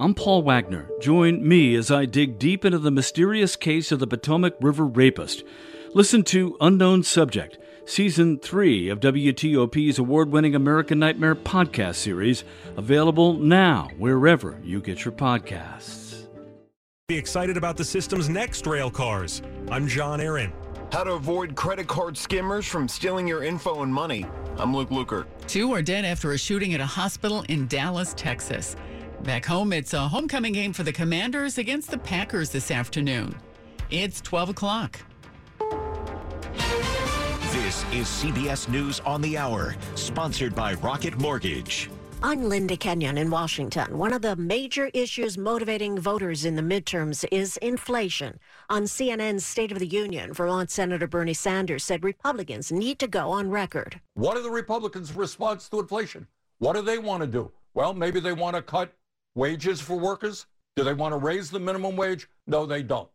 I'm Paul Wagner. Join me as I dig deep into the mysterious case of the Potomac River rapist. Listen to Unknown Subject, Season 3 of WTOP's award winning American Nightmare podcast series, available now wherever you get your podcasts. Be excited about the system's next rail cars. I'm John Aaron. How to avoid credit card skimmers from stealing your info and money. I'm Luke Lukert. Two are dead after a shooting at a hospital in Dallas, Texas. Back home, it's a homecoming game for the Commanders against the Packers this afternoon. It's 12 o'clock. This is CBS News on the Hour, sponsored by Rocket Mortgage. I'm Linda Kenyon in Washington. One of the major issues motivating voters in the midterms is inflation. On CNN's State of the Union, Vermont Senator Bernie Sanders said Republicans need to go on record. What are the Republicans' response to inflation? What do they want to do? Well, maybe they want to cut wages for workers. Do they want to raise the minimum wage? No, they don't.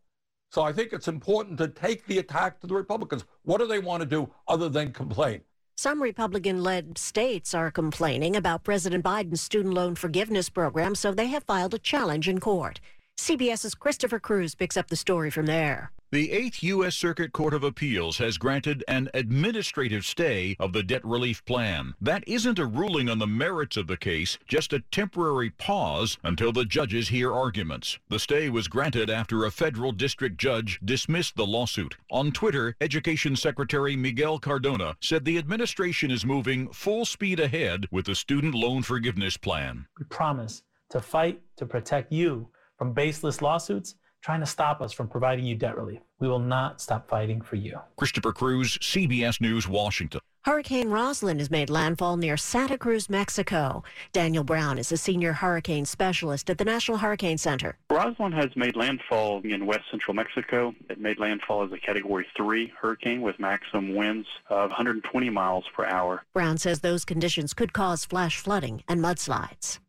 So I think it's important to take the attack to the Republicans. What do they want to do other than complain? Some Republican led states are complaining about President Biden's student loan forgiveness program, so they have filed a challenge in court. CBS's Christopher Cruz picks up the story from there. The Eighth U.S. Circuit Court of Appeals has granted an administrative stay of the debt relief plan. That isn't a ruling on the merits of the case, just a temporary pause until the judges hear arguments. The stay was granted after a federal district judge dismissed the lawsuit. On Twitter, Education Secretary Miguel Cardona said the administration is moving full speed ahead with the student loan forgiveness plan. We promise to fight to protect you from baseless lawsuits trying to stop us from providing you debt relief. We will not stop fighting for you. Christopher Cruz, CBS News, Washington. Hurricane Roslyn has made landfall near Santa Cruz, Mexico. Daniel Brown is a senior hurricane specialist at the National Hurricane Center. Roslyn has made landfall in west central Mexico. It made landfall as a Category 3 hurricane with maximum winds of 120 miles per hour. Brown says those conditions could cause flash flooding and mudslides.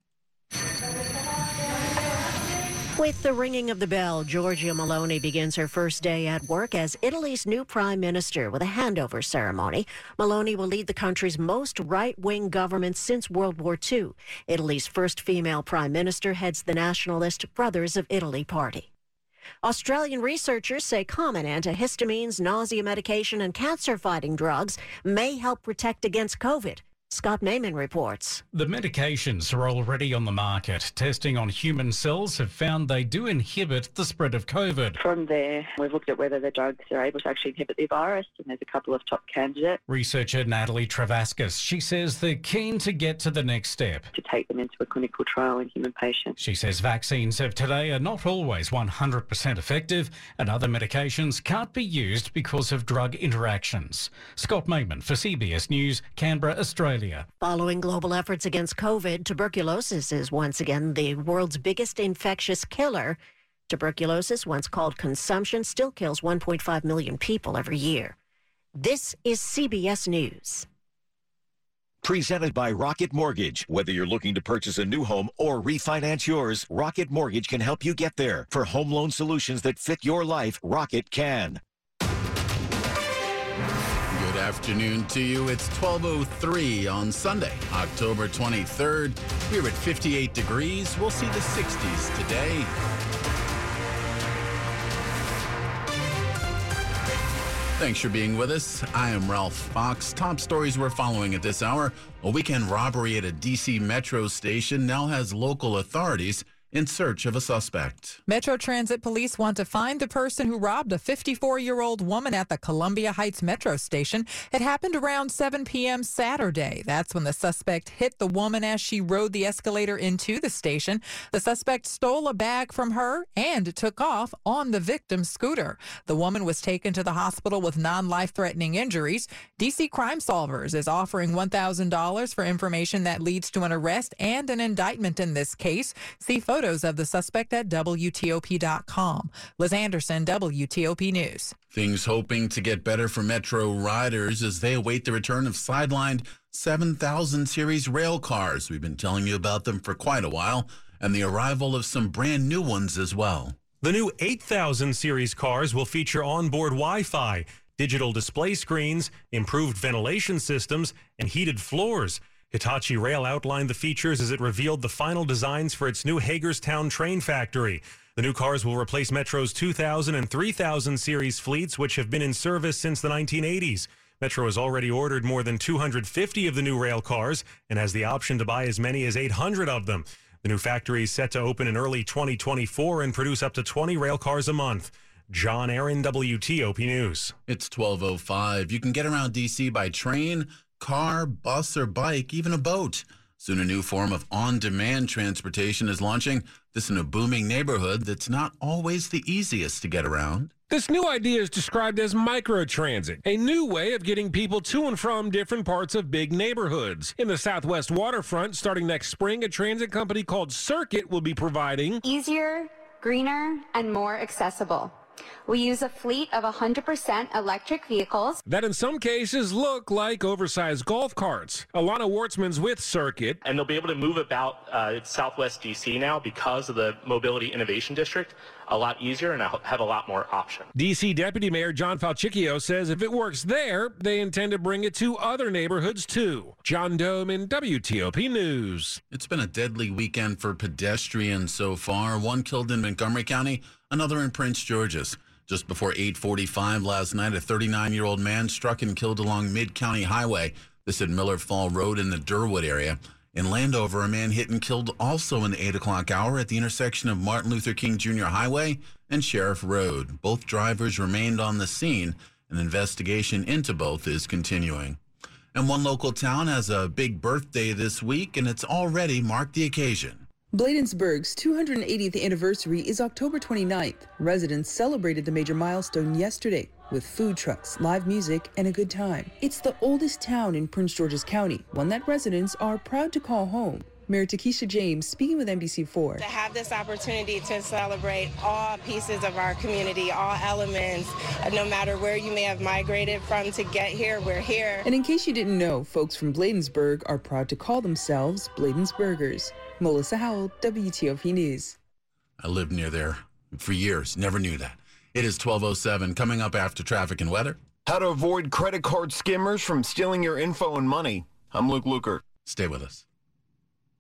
With the ringing of the bell, Giorgia Meloni begins her first day at work as Italy's new prime minister with a handover ceremony. Meloni will lead the country's most right wing government since World War II. Italy's first female prime minister heads the nationalist Brothers of Italy party. Australian researchers say common antihistamines, nausea medication, and cancer fighting drugs may help protect against COVID. Scott Mayman reports. The medications are already on the market. Testing on human cells have found they do inhibit the spread of COVID. From there, we've looked at whether the drugs are able to actually inhibit the virus, and there's a couple of top candidates. Researcher Natalie Trevaskis, she says they're keen to get to the next step. To take them into a clinical trial in human patients. She says vaccines of today are not always 100% effective, and other medications can't be used because of drug interactions. Scott Mayman for CBS News, Canberra, Australia. Australia. Following global efforts against COVID, tuberculosis is once again the world's biggest infectious killer. Tuberculosis, once called consumption, still kills 1.5 million people every year. This is CBS News. Presented by Rocket Mortgage. Whether you're looking to purchase a new home or refinance yours, Rocket Mortgage can help you get there. For home loan solutions that fit your life, Rocket can afternoon to you. It's 12.03 on Sunday, October 23rd. We're at 58 degrees. We'll see the 60s today. Thanks for being with us. I am Ralph Fox. Top stories we're following at this hour. A weekend robbery at a D.C. metro station now has local authorities in search of a suspect. Metro Transit police want to find the person who robbed a 54 year old woman at the Columbia Heights metro station. It happened around 7 p.m. Saturday. That's when the suspect hit the woman as she rode the escalator into the station. The suspect stole a bag from her and took off on the victim's scooter. The woman was taken to the hospital with non life threatening injuries. DC Crime Solvers is offering $1,000 for information that leads to an arrest and an indictment in this case. See photos photos of the suspect at WTOP.com. Liz Anderson, WTOP News. Things hoping to get better for Metro riders as they await the return of sidelined 7000 series rail cars. We've been telling you about them for quite a while, and the arrival of some brand new ones as well. The new 8000 series cars will feature onboard Wi Fi, digital display screens, improved ventilation systems, and heated floors. Hitachi Rail outlined the features as it revealed the final designs for its new Hagerstown train factory. The new cars will replace Metro's 2000 and 3000 series fleets, which have been in service since the 1980s. Metro has already ordered more than 250 of the new rail cars and has the option to buy as many as 800 of them. The new factory is set to open in early 2024 and produce up to 20 rail cars a month. John Aaron, WTOP News. It's 1205. You can get around D.C. by train, car, bus, or bike, even a boat. Soon a new form of on-demand transportation is launching. This in a booming neighborhood that's not always the easiest to get around. This new idea is described as microtransit, a new way of getting people to and from different parts of big neighborhoods. In the Southwest waterfront, starting next spring, a transit company called Circuit will be providing easier, greener, and more accessible. We use a fleet of 100% electric vehicles that in some cases look like oversized golf carts. Alana Wartzman's with Circuit. And they'll be able to move about uh, Southwest DC now because of the Mobility Innovation District a lot easier and have a lot more options. DC Deputy Mayor John Falcicchio says if it works there, they intend to bring it to other neighborhoods too. John Domen WTOP News. It's been a deadly weekend for pedestrians so far. One killed in Montgomery County, another in Prince George's. Just before 8:45 last night, a 39-year-old man struck and killed along Mid-County Highway. This at Miller Fall Road in the Derwood area. In Landover, a man hit and killed also in the 8 o'clock hour at the intersection of Martin Luther King Jr. Highway and Sheriff Road. Both drivers remained on the scene. An investigation into both is continuing. And one local town has a big birthday this week, and it's already marked the occasion. Bladensburg's 280th anniversary is October 29th. Residents celebrated the major milestone yesterday with food trucks, live music, and a good time. It's the oldest town in Prince George's County, one that residents are proud to call home. Mayor Takisha James speaking with NBC4. To have this opportunity to celebrate all pieces of our community, all elements, uh, no matter where you may have migrated from to get here, we're here. And in case you didn't know, folks from Bladensburg are proud to call themselves Bladensburgers. Melissa Howell, WTOP News. I lived near there for years, never knew that. It is 1207 coming up after traffic and weather. How to avoid credit card skimmers from stealing your info and money. I'm Luke Lukert. Stay with us.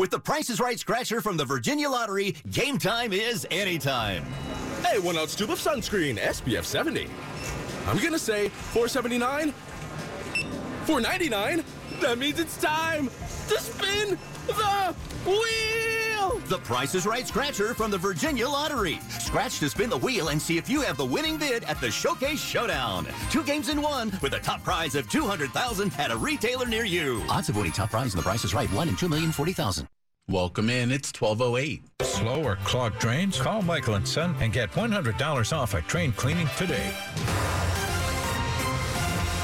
With the Price is Right scratcher from the Virginia Lottery, game time is anytime. Hey, one ounce tube of sunscreen, SPF 70. I'm gonna say 479, 499. That means it's time to spin the wheel. The Price is Right scratcher from the Virginia Lottery. Scratch to spin the wheel and see if you have the winning bid at the Showcase Showdown. Two games in one with a top prize of 200,000 at a retailer near you. Odds of winning top prize in the Price is Right, one in two million forty thousand. Welcome in. It's 1208. Slow or clogged drains? Call Michael and Son and get $100 off a drain cleaning today.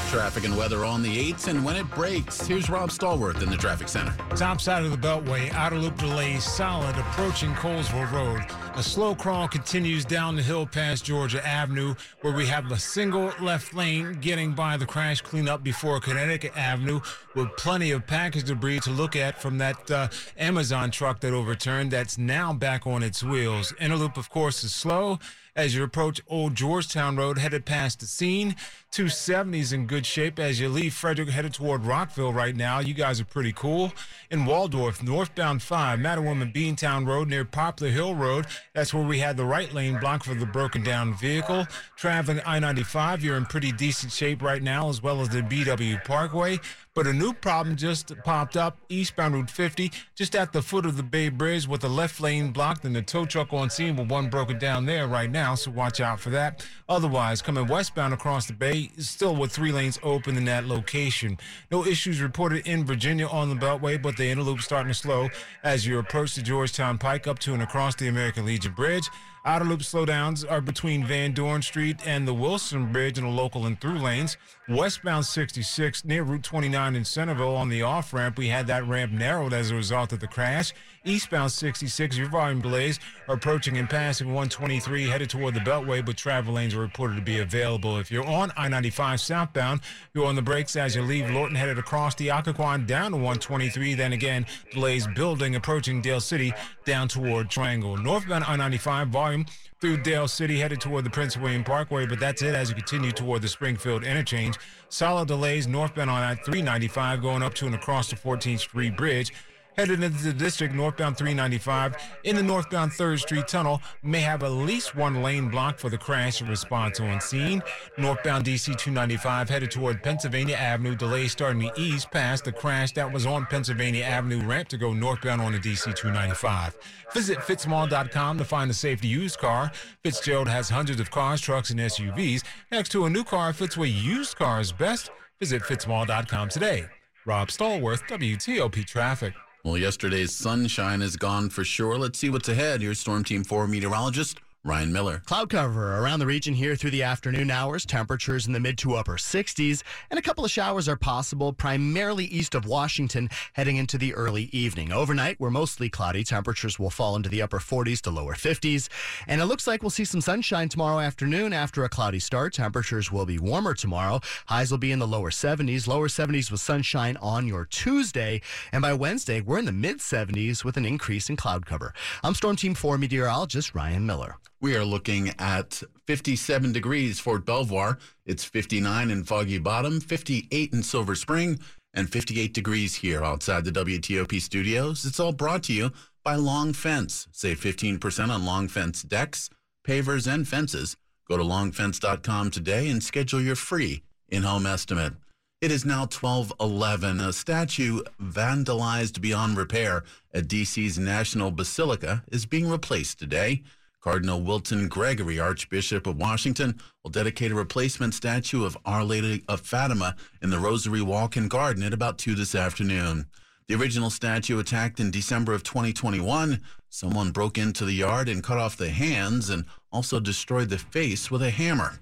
Traffic and weather on the 8th and when it breaks. Here's Rob Stallworth in the traffic center. Top side of the Beltway, outer loop delays solid approaching Colesville Road. A slow crawl continues down the hill past Georgia Avenue, where we have a single left lane getting by the crash cleanup before Connecticut Avenue, with plenty of package debris to look at from that uh, Amazon truck that overturned that's now back on its wheels. Inner loop, of course, is slow as you approach Old Georgetown Road, headed past the scene. 270s in good shape as you leave Frederick, headed toward Rockville right now. You guys are pretty cool. In Waldorf, northbound 5, Mattawoman Beantown Road near Poplar Hill Road. That's where we had the right lane blocked for the broken down vehicle. Traveling I 95, you're in pretty decent shape right now, as well as the BW Parkway. But a new problem just popped up eastbound Route 50, just at the foot of the Bay Bridge with the left lane blocked and the tow truck on scene with one broken down there right now. So watch out for that. Otherwise, coming westbound across the Bay, still with three lanes open in that location. No issues reported in Virginia on the Beltway, but the inner loop starting to slow as you approach the Georgetown Pike up to and across the American Legion. Legion Bridge. Outer loop slowdowns are between Van Dorn Street and the Wilson Bridge in the local and through lanes. Westbound 66 near Route 29 in Centreville on the off ramp. We had that ramp narrowed as a result of the crash. Eastbound 66, your volume delays are approaching and passing 123 headed toward the Beltway, but travel lanes are reported to be available. If you're on I 95 southbound, you're on the brakes as you leave Lorton headed across the Occoquan down to 123. Then again, delays building approaching Dale City down toward Triangle. Northbound I 95 volume through Dale City headed toward the Prince William Parkway, but that's it as you continue toward the Springfield interchange. Solid delays northbound on I 395 going up to and across the 14th Street Bridge. Headed into the district, northbound 395 in the northbound 3rd Street Tunnel may have at least one lane blocked for the crash response on scene. Northbound DC 295 headed toward Pennsylvania Avenue. Delays starting to ease past the crash that was on Pennsylvania Avenue ramp to go northbound on the DC 295. Visit fitzmall.com to find a safe to used car. Fitzgerald has hundreds of cars, trucks, and SUVs. Next to a new car fits used cars best. Visit fitzmall.com today. Rob Stallworth, WTOP Traffic. Well, yesterday's sunshine is gone for sure. Let's see what's ahead. Here's Storm Team 4 meteorologist Ryan Miller. Cloud cover around the region here through the afternoon hours. Temperatures in the mid to upper 60s, and a couple of showers are possible, primarily east of Washington, heading into the early evening. Overnight, we're mostly cloudy. Temperatures will fall into the upper 40s to lower 50s, and it looks like we'll see some sunshine tomorrow afternoon after a cloudy start. Temperatures will be warmer tomorrow. Highs will be in the lower 70s, lower 70s with sunshine on your Tuesday, and by Wednesday, we're in the mid 70s with an increase in cloud cover. I'm Storm Team 4 meteorologist Ryan Miller. We are looking at 57 degrees Fort Belvoir. It's 59 in Foggy Bottom, 58 in Silver Spring, and 58 degrees here outside the WTOP studios. It's all brought to you by Long Fence. Save 15% on Long Fence decks, pavers, and fences. Go to longfence.com today and schedule your free in-home estimate. It is now 1211. A statue vandalized beyond repair at DC's National Basilica is being replaced today. Cardinal Wilton Gregory, Archbishop of Washington, will dedicate a replacement statue of Our Lady of Fatima in the Rosary Walk and Garden at about 2 this afternoon. The original statue attacked in December of 2021. Someone broke into the yard and cut off the hands and also destroyed the face with a hammer.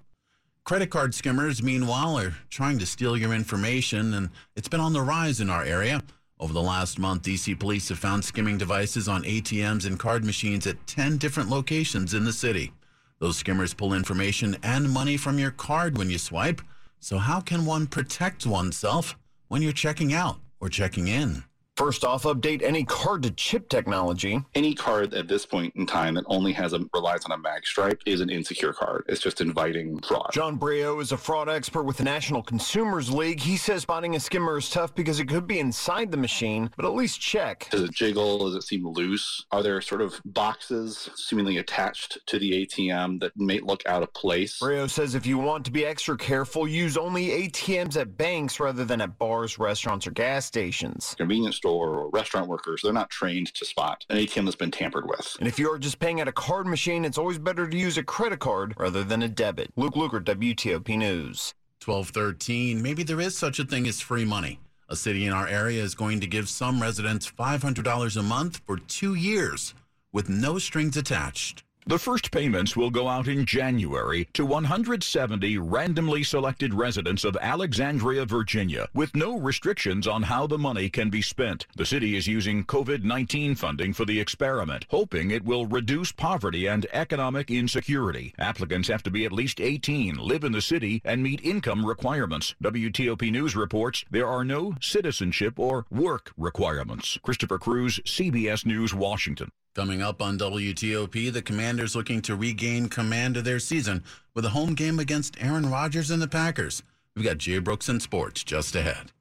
Credit card skimmers, meanwhile, are trying to steal your information, and it's been on the rise in our area. Over the last month, DC police have found skimming devices on ATMs and card machines at 10 different locations in the city. Those skimmers pull information and money from your card when you swipe. So, how can one protect oneself when you're checking out or checking in? First off, update any card to chip technology. Any card at this point in time that only has a relies on a mag stripe is an insecure card. It's just inviting fraud. John Breyault is a fraud expert with the National Consumers League. He says spotting a skimmer is tough because it could be inside the machine, but at least check. Does it jiggle? Does it seem loose? Are there sort of boxes seemingly attached to the ATM that may look out of place? Breyault says if you want to be extra careful, use only ATMs at banks rather than at bars, restaurants, or gas stations. Convenience store or restaurant workers, they're not trained to spot an ATM that's been tampered with. And if you're just paying at a card machine, it's always better to use a credit card rather than a debit. Luke Lukert, WTOP News. 1213. Maybe there is such a thing as free money. A city in our area is going to give some residents $500 a month for two years with no strings attached. The first payments will go out in January to 170 randomly selected residents of Alexandria, Virginia, with no restrictions on how the money can be spent. The city is using COVID-19 funding for the experiment, hoping it will reduce poverty and economic insecurity. Applicants have to be at least 18, live in the city, and meet income requirements. WTOP News reports there are no citizenship or work requirements. Christopher Cruz, CBS News, Washington. Coming up on WTOP, the Commanders looking to regain command of their season with a home game against Aaron Rodgers and the Packers. We've got Jay Brooks and sports just ahead.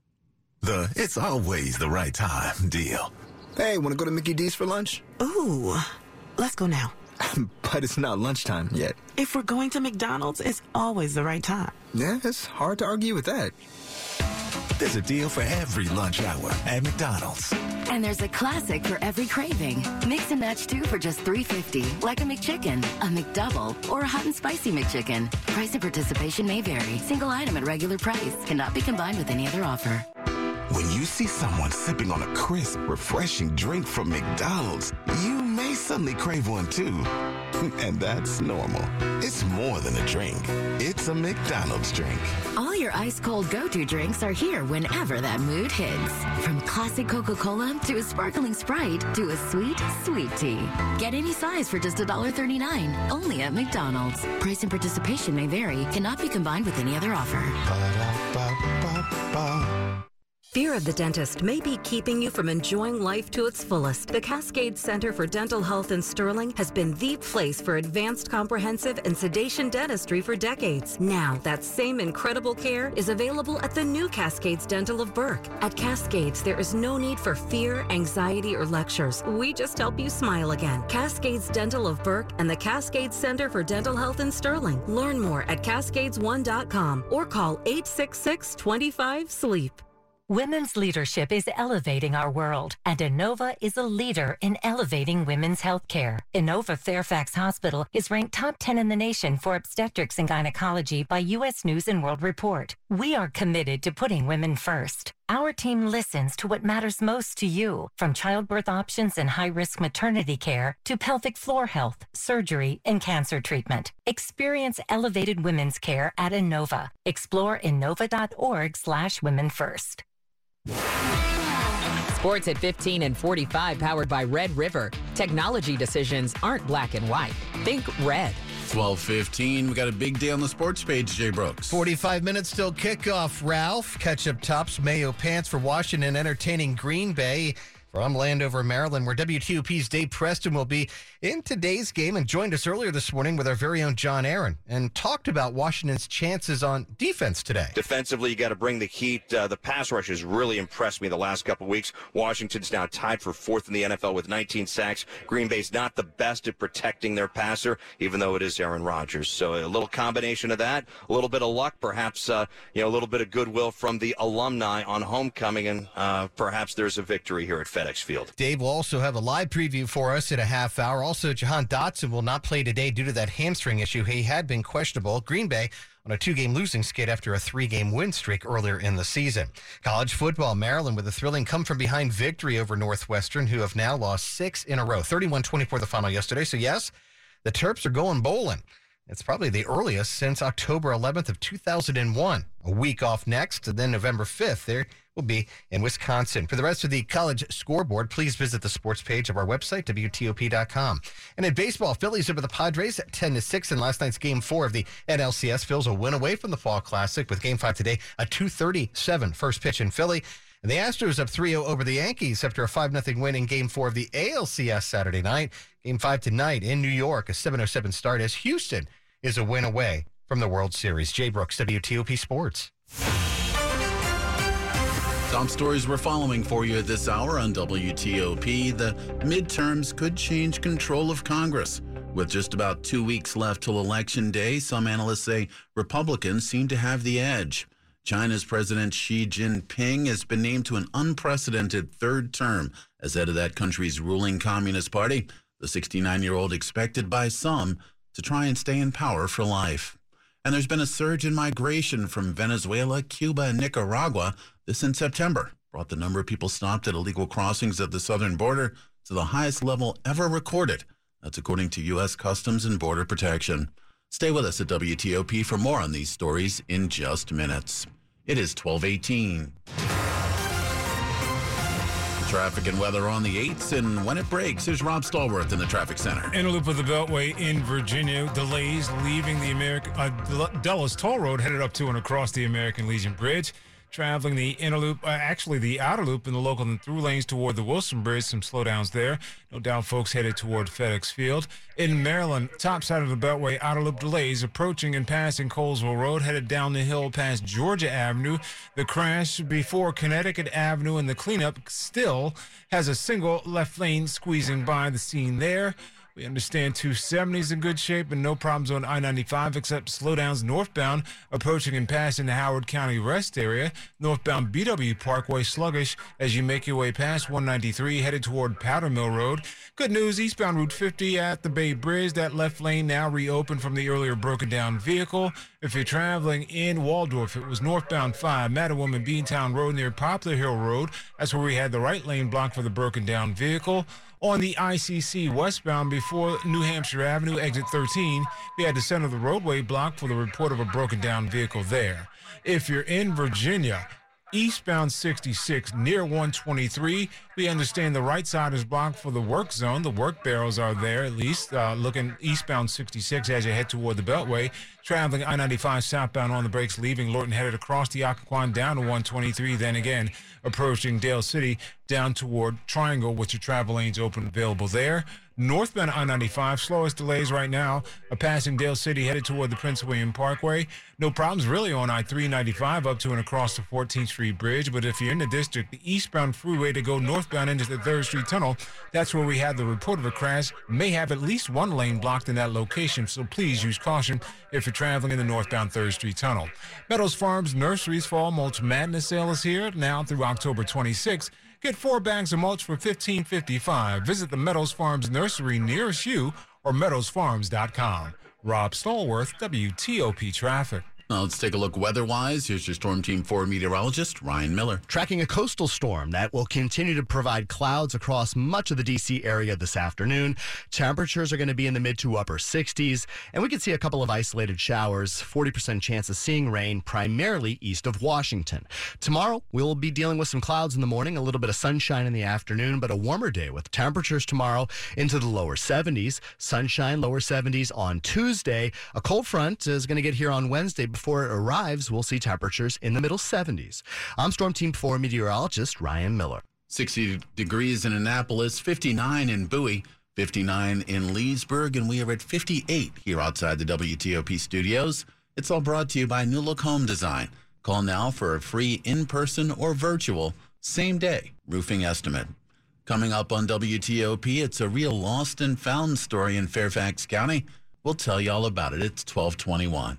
The it's always the right time deal. Hey, want to go to Mickey D's for lunch? Ooh, let's go now. but it's not lunchtime yet. If we're going to McDonald's, it's always the right time. Yeah, it's hard to argue with that. There's a deal for every lunch hour at McDonald's. And there's a classic for every craving. Mix and match two for just $3.50, like a McChicken, a McDouble, or a hot and spicy McChicken. Price and participation may vary. Single item at regular price cannot be combined with any other offer. When you see someone sipping on a crisp, refreshing drink from McDonald's, you may suddenly crave one too. And that's normal. It's more than a drink. It's a McDonald's drink. All ice cold go to drinks are here whenever that mood hits. From classic Coca Cola to a sparkling Sprite to a sweet, sweet tea. Get any size for just $1.39 only at McDonald's. Price and participation may vary, cannot be combined with any other offer. Fear of the dentist may be keeping you from enjoying life to its fullest. The Cascade Center for Dental Health in Sterling has been the place for advanced comprehensive and sedation dentistry for decades. Now, that same incredible care is available at the new Cascades Dental of Burke. At Cascades, there is no need for fear, anxiety, or lectures. We just help you smile again. Cascades Dental of Burke and the Cascades Center for Dental Health in Sterling. Learn more at cascades1.com or call 866 25 SLEEP. Women's leadership is elevating our world, and Inova is a leader in elevating women's healthcare. Inova Fairfax Hospital is ranked top 10 in the nation for obstetrics and gynecology by U.S. News and World Report. We are committed to putting women first. Our team listens to what matters most to you, from childbirth options and high risk maternity care to pelvic floor health, surgery, and cancer treatment. Experience elevated women's care at Inova. Explore inova.org slash women first. Sports at 15 and 45 powered by Red River. Technology decisions aren't black and white. Think red. 12:15. We got a big day on the sports page, Jay Brooks. 45 minutes till kickoff. Ralph, ketchup tops, mayo pants for Washington entertaining Green Bay. From Landover, Maryland, where WTOP's Dave Preston will be in today's game and joined us earlier this morning with our very own John Aaron and talked about Washington's chances on defense today. Defensively, you got to bring the heat. Uh, the pass rush has really impressed me the last couple weeks. Washington's now tied for fourth in the NFL with 19 sacks. Green Bay's not the best at protecting their passer, even though it is Aaron Rodgers. So a little combination of that, a little bit of luck, perhaps uh, you know a little bit of goodwill from the alumni on homecoming, and uh, perhaps there's a victory here at FedEx. FedEx Field. Dave will also have a live preview for us in a half hour. Also, Jahan Dotson will not play today due to that hamstring issue. He had been questionable. Green Bay on a two game losing skid after a three game win streak earlier in the season. College football, Maryland with a thrilling come from behind victory over Northwestern, who have now lost six in a row. 31 24 the final yesterday. So, yes, the Terps are going bowling. It's probably the earliest since October 11th of 2001. A week off next, and then November 5th. There will be in Wisconsin. For the rest of the college scoreboard, please visit the sports page of our website, WTOP.com. And in baseball, Phillies over the Padres at 10 to 6 in last night's game four of the NLCS. Phil's a win away from the Fall Classic with game five today, a 237 first pitch in Philly. And the Astros up 3 0 over the Yankees after a 5 0 win in game four of the ALCS Saturday night. Game five tonight in New York, a 707 start as Houston is a win away from the World Series. Jay Brooks, WTOP Sports. Top stories we're following for you at this hour on WTOP. The midterms could change control of Congress. With just about two weeks left till Election Day, some analysts say Republicans seem to have the edge. China's President Xi Jinping has been named to an unprecedented third term as head of that country's ruling Communist Party. The 69 year old expected by some to try and stay in power for life. And there's been a surge in migration from Venezuela, Cuba, and Nicaragua. This in September brought the number of people stopped at illegal crossings at the southern border to the highest level ever recorded. That's according to U.S. Customs and Border Protection. Stay with us at WTOP for more on these stories in just minutes. It is 1218. Traffic and weather on the 8th. and when it breaks, here's Rob Stallworth in the traffic center. In a loop of the Beltway in Virginia, delays leaving the American uh, Dulles Toll Road headed up to and across the American Legion Bridge traveling the inner loop, uh, actually the outer loop in the local and through lanes toward the Wilson Bridge. Some slowdowns there. No doubt folks headed toward FedEx Field. In Maryland, top side of the Beltway, outer loop delays approaching and passing Colesville Road, headed down the hill past Georgia Avenue. The crash before Connecticut Avenue and the cleanup still has a single left lane squeezing by the scene there. We understand 270 is in good shape and no problems on I 95 except slowdowns northbound approaching and passing the Howard County rest area. Northbound BW Parkway sluggish as you make your way past 193 headed toward Powder Mill Road. Good news eastbound Route 50 at the Bay Bridge. That left lane now reopened from the earlier broken down vehicle. If you're traveling in Waldorf, it was northbound 5, Mattawoman Beantown Road near Poplar Hill Road. That's where we had the right lane blocked for the broken down vehicle. On the ICC westbound before New Hampshire Avenue, exit 13, we had the center of the roadway blocked for the report of a broken down vehicle there. If you're in Virginia, eastbound 66 near 123. We understand the right side is blocked for the work zone. The work barrels are there, at least, uh, looking eastbound 66 as you head toward the Beltway. Traveling I 95 southbound on the brakes, leaving Lorton headed across the Occoquan down to 123. Then again, approaching Dale City down toward Triangle with your travel lanes open available there. Northbound I 95, slowest delays right now, are passing Dale City headed toward the Prince William Parkway. No problems really on I 395 up to and across the 14th Street Bridge. But if you're in the district, the eastbound freeway to go northbound into the 3rd Street Tunnel, that's where we had the report of a crash. May have at least one lane blocked in that location, so please use caution if you're traveling in the northbound 3rd Street Tunnel. Meadows Farms Nurseries Fall Mulch Madness sale is here now through October 26th. Get four bags of mulch for $15.55. Visit the Meadows Farms nursery nearest you or meadowsfarms.com. Rob Stallworth, WTOP Traffic. Now let's take a look weather-wise. Here's your Storm Team 4 meteorologist, Ryan Miller. Tracking a coastal storm that will continue to provide clouds across much of the D.C. area this afternoon. Temperatures are going to be in the mid to upper 60s, and we could see a couple of isolated showers, 40% chance of seeing rain, primarily east of Washington. Tomorrow, we'll be dealing with some clouds in the morning, a little bit of sunshine in the afternoon, but a warmer day with temperatures tomorrow into the lower 70s. Sunshine, lower 70s on Tuesday. A cold front is going to get here on Wednesday before it arrives, we'll see temperatures in the middle 70s. I'm Storm Team 4 meteorologist Ryan Miller. 60 degrees in Annapolis, 59 in Bowie, 59 in Leesburg, and we are at 58 here outside the WTOP studios. It's all brought to you by New Look Home Design. Call now for a free in person or virtual same day roofing estimate. Coming up on WTOP, it's a real lost and found story in Fairfax County. We'll tell you all about it. It's 1221.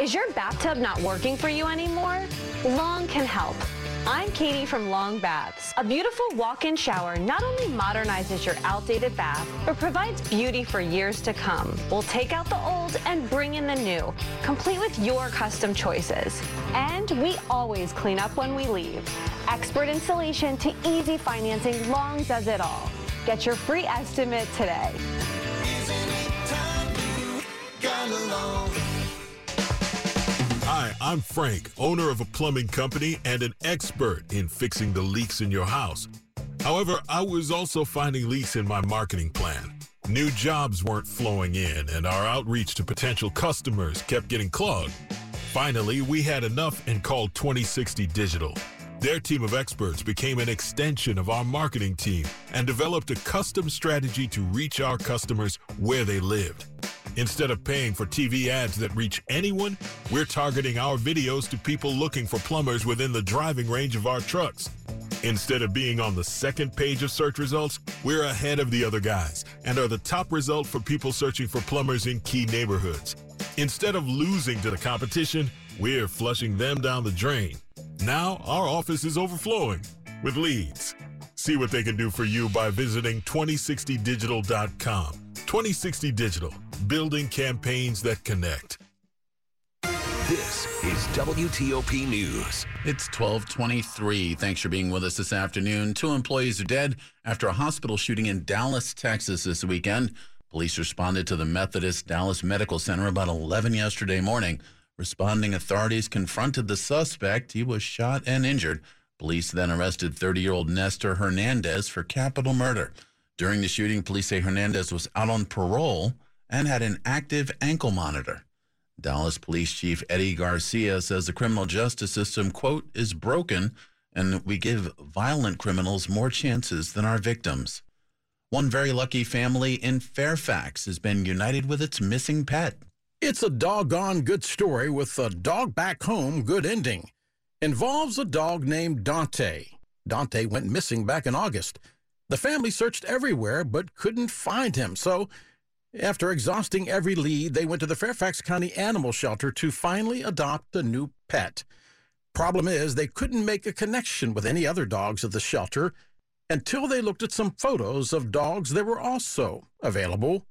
Is your bathtub not working for you anymore? Long can help. I'm Katie from Long Baths. A beautiful walk-in shower not only modernizes your outdated bath, but provides beauty for years to come. We'll take out the old and bring in the new, complete with your custom choices. And we always clean up when we leave. Expert installation to easy financing, Long does it all. Get your free estimate today. Hi, I'm Frank, owner of a plumbing company and an expert in fixing the leaks in your house. However, I was also finding leaks in my marketing plan. New jobs weren't flowing in, and our outreach to potential customers kept getting clogged. Finally, we had enough and called 2060 Digital. Their team of experts became an extension of our marketing team and developed a custom strategy to reach our customers where they lived. Instead of paying for TV ads that reach anyone, we're targeting our videos to people looking for plumbers within the driving range of our trucks. Instead of being on the second page of search results, we're ahead of the other guys and are the top result for people searching for plumbers in key neighborhoods. Instead of losing to the competition, we're flushing them down the drain. Now our office is overflowing with leads. See what they can do for you by visiting 2060digital.com. 2060 Digital, building campaigns that connect. This is WTOP News. It's 1223. Thanks for being with us this afternoon. Two employees are dead after a hospital shooting in Dallas, Texas this weekend. Police responded to the Methodist Dallas Medical Center about 11 yesterday morning. Responding authorities confronted the suspect. He was shot and injured. Police then arrested 30 year old Nestor Hernandez for capital murder. During the shooting, police say Hernandez was out on parole and had an active ankle monitor. Dallas Police Chief Eddie Garcia says the criminal justice system, quote, is broken and we give violent criminals more chances than our victims. One very lucky family in Fairfax has been united with its missing pet. It's a doggone good story with a dog back home good ending. Involves a dog named Dante. Dante went missing back in August. The family searched everywhere but couldn't find him. So, after exhausting every lead, they went to the Fairfax County Animal Shelter to finally adopt a new pet. Problem is, they couldn't make a connection with any other dogs at the shelter until they looked at some photos of dogs that were also available.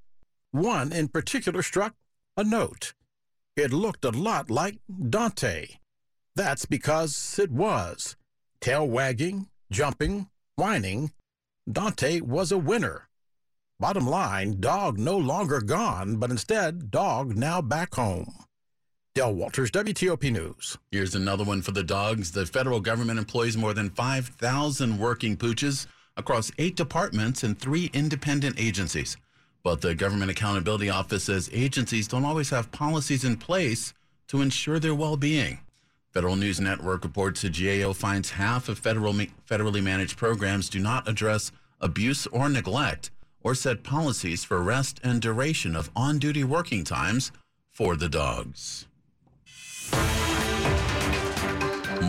One in particular struck a note. It looked a lot like Dante. That's because it was. Tail wagging, jumping, whining, Dante was a winner. Bottom line, dog no longer gone, but instead, dog now back home. Del Walters, WTOP News. Here's another one for the dogs. The federal government employs more than 5,000 working pooches across eight departments and three independent agencies. But the Government Accountability Office says agencies don't always have policies in place to ensure their well being. Federal News Network reports the GAO finds half of federal, federally managed programs do not address abuse or neglect or set policies for rest and duration of on duty working times for the dogs.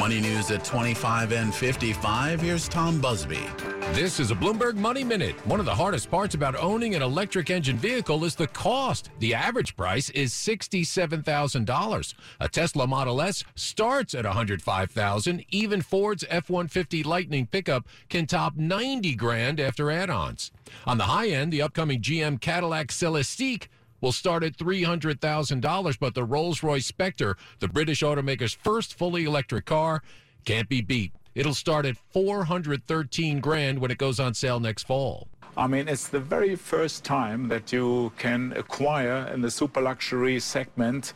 Money news at 25 and 55. Here's Tom Busby. This is a Bloomberg Money Minute. One of the hardest parts about owning an electric engine vehicle is the cost. The average price is $67,000. A Tesla Model S starts at $105,000. Even Ford's F-150 Lightning pickup can top 90 grand after add-ons. On the high end, the upcoming GM Cadillac Celestiq will start at $300,000, but the Rolls-Royce Spectre, the British automaker's first fully electric car, can't be beat. It'll start at 413 grand when it goes on sale next fall. I mean, it's the very first time that you can acquire in the super luxury segment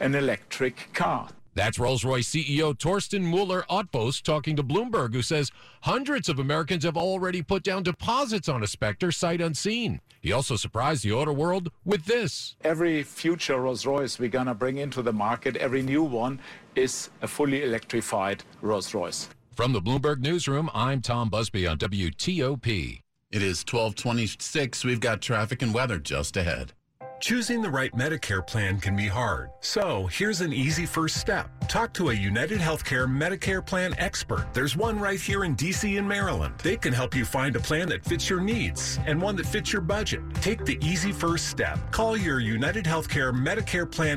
an electric car. That's Rolls Royce CEO Torsten Müller-Ötvös talking to Bloomberg, who says hundreds of Americans have already put down deposits on a Spectre sight unseen. He also surprised the auto world with this. Every future Rolls Royce we're going to bring into the market, every new one, is a fully electrified Rolls Royce. From the Bloomberg Newsroom, I'm Tom Busby on WTOP. It is 1226. We've got traffic and weather just ahead. Choosing the right Medicare plan can be hard. So here's an easy first step. Talk to a United Healthcare Medicare plan expert. There's one right here in DC and Maryland. They can help you find a plan that fits your needs and one that fits your budget. Take the easy first step. Call your United Healthcare Medicare plan